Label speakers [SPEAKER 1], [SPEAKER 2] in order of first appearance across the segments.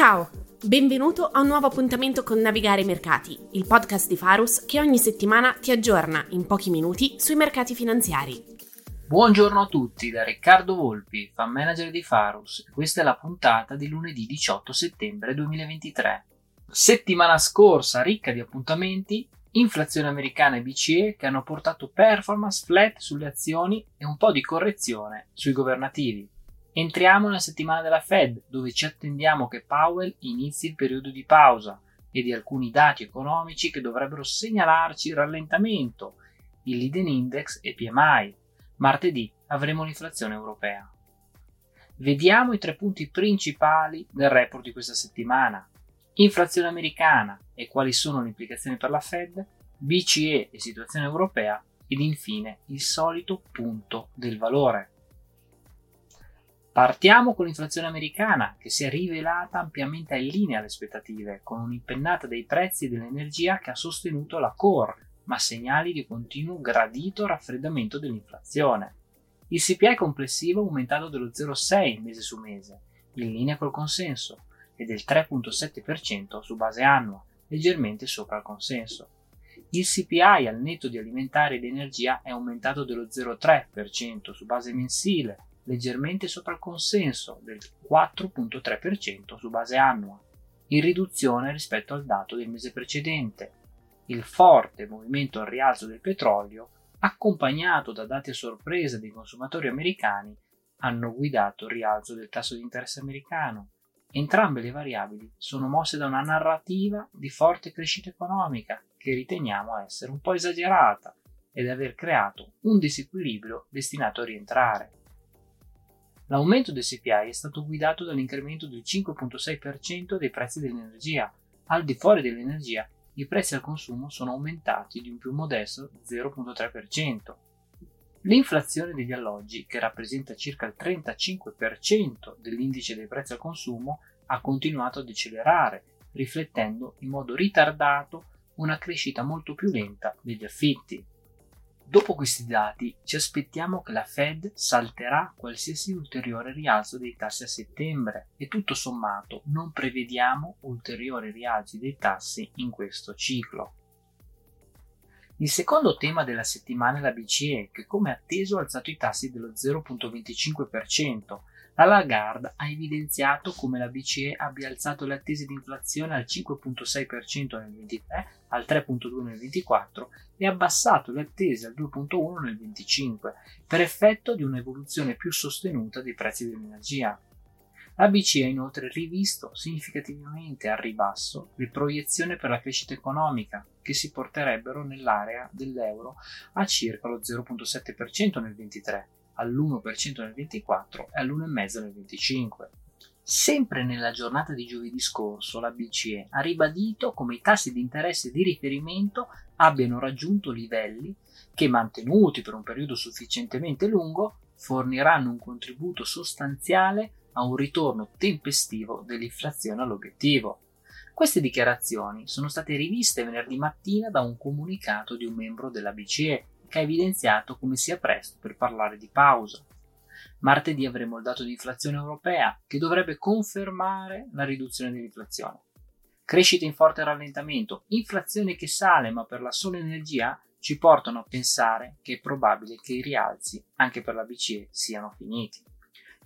[SPEAKER 1] Ciao, benvenuto a un nuovo appuntamento con Navigare i Mercati, il podcast di Farus che ogni settimana ti aggiorna in pochi minuti sui mercati finanziari.
[SPEAKER 2] Buongiorno a tutti da Riccardo Volpi, fan manager di Farus questa è la puntata di lunedì 18 settembre 2023. Settimana scorsa ricca di appuntamenti, inflazione americana e BCE che hanno portato performance flat sulle azioni e un po' di correzione sui governativi. Entriamo nella settimana della Fed, dove ci attendiamo che Powell inizi il periodo di pausa e di alcuni dati economici che dovrebbero segnalarci il rallentamento, il leading index e PMI. Martedì avremo l'inflazione europea. Vediamo i tre punti principali del report di questa settimana. Inflazione americana e quali sono le implicazioni per la Fed, BCE e situazione europea ed infine il solito punto del valore. Partiamo con l'inflazione americana, che si è rivelata ampiamente in linea alle aspettative, con un'impennata dei prezzi dell'energia che ha sostenuto la core, ma segnali di continuo gradito raffreddamento dell'inflazione. Il CPI complessivo è aumentato dello 0,6 mese su mese, in linea col consenso, e del 3,7% su base annua, leggermente sopra il consenso. Il CPI al netto di alimentari ed energia è aumentato dello 0,3% su base mensile, leggermente sopra il consenso del 4,3% su base annua, in riduzione rispetto al dato del mese precedente. Il forte movimento al rialzo del petrolio, accompagnato da dati a sorpresa dei consumatori americani, hanno guidato il rialzo del tasso di interesse americano. Entrambe le variabili sono mosse da una narrativa di forte crescita economica che riteniamo essere un po' esagerata ed aver creato un disequilibrio destinato a rientrare. L'aumento del CPI è stato guidato dall'incremento del 5,6% dei prezzi dell'energia. Al di fuori dell'energia, i prezzi al consumo sono aumentati di un più modesto 0,3%. L'inflazione degli alloggi, che rappresenta circa il 35% dell'indice dei prezzi al consumo, ha continuato a decelerare, riflettendo in modo ritardato una crescita molto più lenta degli affitti. Dopo questi dati ci aspettiamo che la Fed salterà qualsiasi ulteriore rialzo dei tassi a settembre e tutto sommato non prevediamo ulteriori rialzi dei tassi in questo ciclo. Il secondo tema della settimana è la BCE che come atteso ha alzato i tassi dello 0,25%. La Lagarde ha evidenziato come la BCE abbia alzato le attese di inflazione al 5,6% nel 2023, al 3,2% nel 2024 e abbassato le attese al 2,1 nel 2025 per effetto di un'evoluzione più sostenuta dei prezzi dell'energia. La BCE ha inoltre rivisto significativamente al ribasso le proiezioni per la crescita economica, che si porterebbero nell'area dell'euro a circa lo 0,7% nel 2023, all'1% nel 2024 e all'1,5% nel 2025. Sempre nella giornata di giovedì scorso la BCE ha ribadito come i tassi di interesse di riferimento abbiano raggiunto livelli che, mantenuti per un periodo sufficientemente lungo, forniranno un contributo sostanziale a un ritorno tempestivo dell'inflazione all'obiettivo. Queste dichiarazioni sono state riviste venerdì mattina da un comunicato di un membro della BCE che ha evidenziato come sia presto per parlare di pausa. Martedì avremo il dato di inflazione europea che dovrebbe confermare la riduzione dell'inflazione. Crescita in forte rallentamento, inflazione che sale ma per la sola energia ci portano a pensare che è probabile che i rialzi anche per la BCE siano finiti.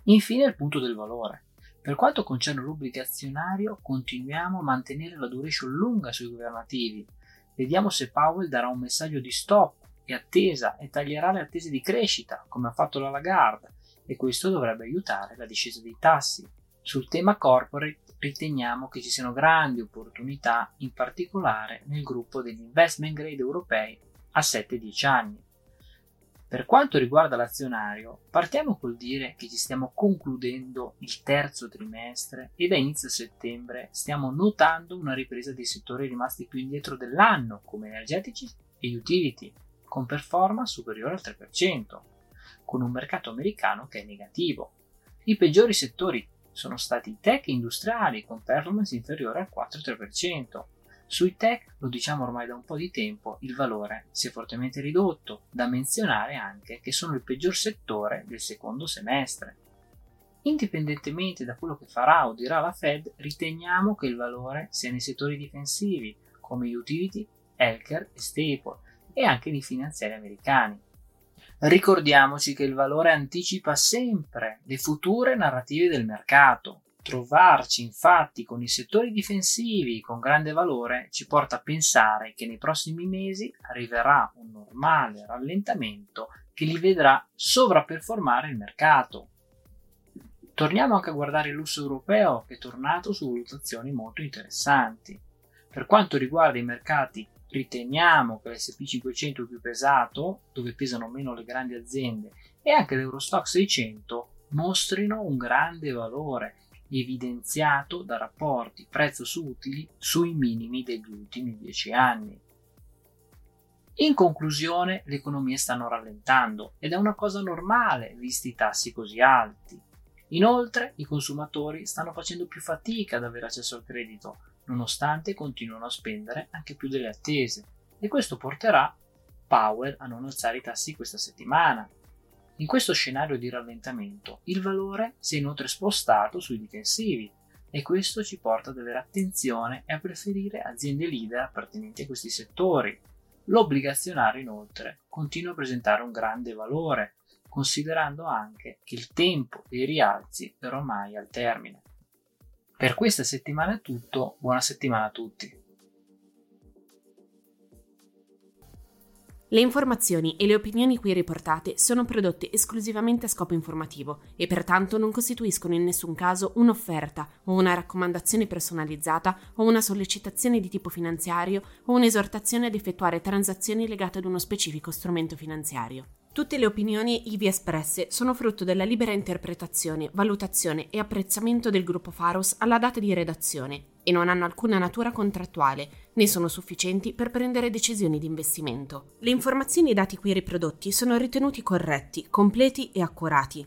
[SPEAKER 2] Infine il punto del valore. Per quanto concerne l'obbligazionario, continuiamo a mantenere la duration lunga sui governativi. Vediamo se Powell darà un messaggio di stop e attesa e taglierà le attese di crescita, come ha fatto la Lagarde, e questo dovrebbe aiutare la discesa dei tassi. Sul tema corporate riteniamo che ci siano grandi opportunità, in particolare nel gruppo degli investment grade europei a 7-10 anni. Per quanto riguarda l'azionario, partiamo col dire che ci stiamo concludendo il terzo trimestre e da inizio settembre stiamo notando una ripresa dei settori rimasti più indietro dell'anno, come energetici e utility, con performance superiore al 3% con un mercato americano che è negativo. I peggiori settori sono stati i tech industriali con performance inferiore al 4-3%. Sui tech, lo diciamo ormai da un po' di tempo, il valore si è fortemente ridotto, da menzionare anche che sono il peggior settore del secondo semestre. Indipendentemente da quello che farà o dirà la Fed, riteniamo che il valore sia nei settori difensivi come utility, healthcare e staple e anche nei finanziari americani. Ricordiamoci che il valore anticipa sempre le future narrative del mercato. Trovarci infatti con i settori difensivi con grande valore ci porta a pensare che nei prossimi mesi arriverà un normale rallentamento che li vedrà sovraperformare il mercato. Torniamo anche a guardare il lusso europeo che è tornato su valutazioni molto interessanti. Per quanto riguarda i mercati, riteniamo che l'SP 500 più pesato, dove pesano meno le grandi aziende, e anche l'Eurostock 600 mostrino un grande valore evidenziato da rapporti prezzo su utili sui minimi degli ultimi 10 anni. In conclusione, le economie stanno rallentando ed è una cosa normale visti i tassi così alti. Inoltre, i consumatori stanno facendo più fatica ad avere accesso al credito, nonostante continuano a spendere anche più delle attese, e questo porterà Powell a non alzare i tassi questa settimana. In questo scenario di rallentamento, il valore si è inoltre spostato sui difensivi, e questo ci porta ad avere attenzione e a preferire aziende leader appartenenti a questi settori. L'obbligazionario inoltre continua a presentare un grande valore, considerando anche che il tempo dei rialzi è ormai al termine. Per questa settimana è tutto, buona settimana a tutti.
[SPEAKER 1] Le informazioni e le opinioni qui riportate sono prodotte esclusivamente a scopo informativo e pertanto non costituiscono in nessun caso un'offerta o una raccomandazione personalizzata o una sollecitazione di tipo finanziario o un'esortazione ad effettuare transazioni legate ad uno specifico strumento finanziario. Tutte le opinioni ivi espresse sono frutto della libera interpretazione, valutazione e apprezzamento del gruppo Faros alla data di redazione e non hanno alcuna natura contrattuale, né sono sufficienti per prendere decisioni di investimento. Le informazioni e i dati qui riprodotti sono ritenuti corretti, completi e accurati.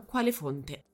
[SPEAKER 1] quale fonte.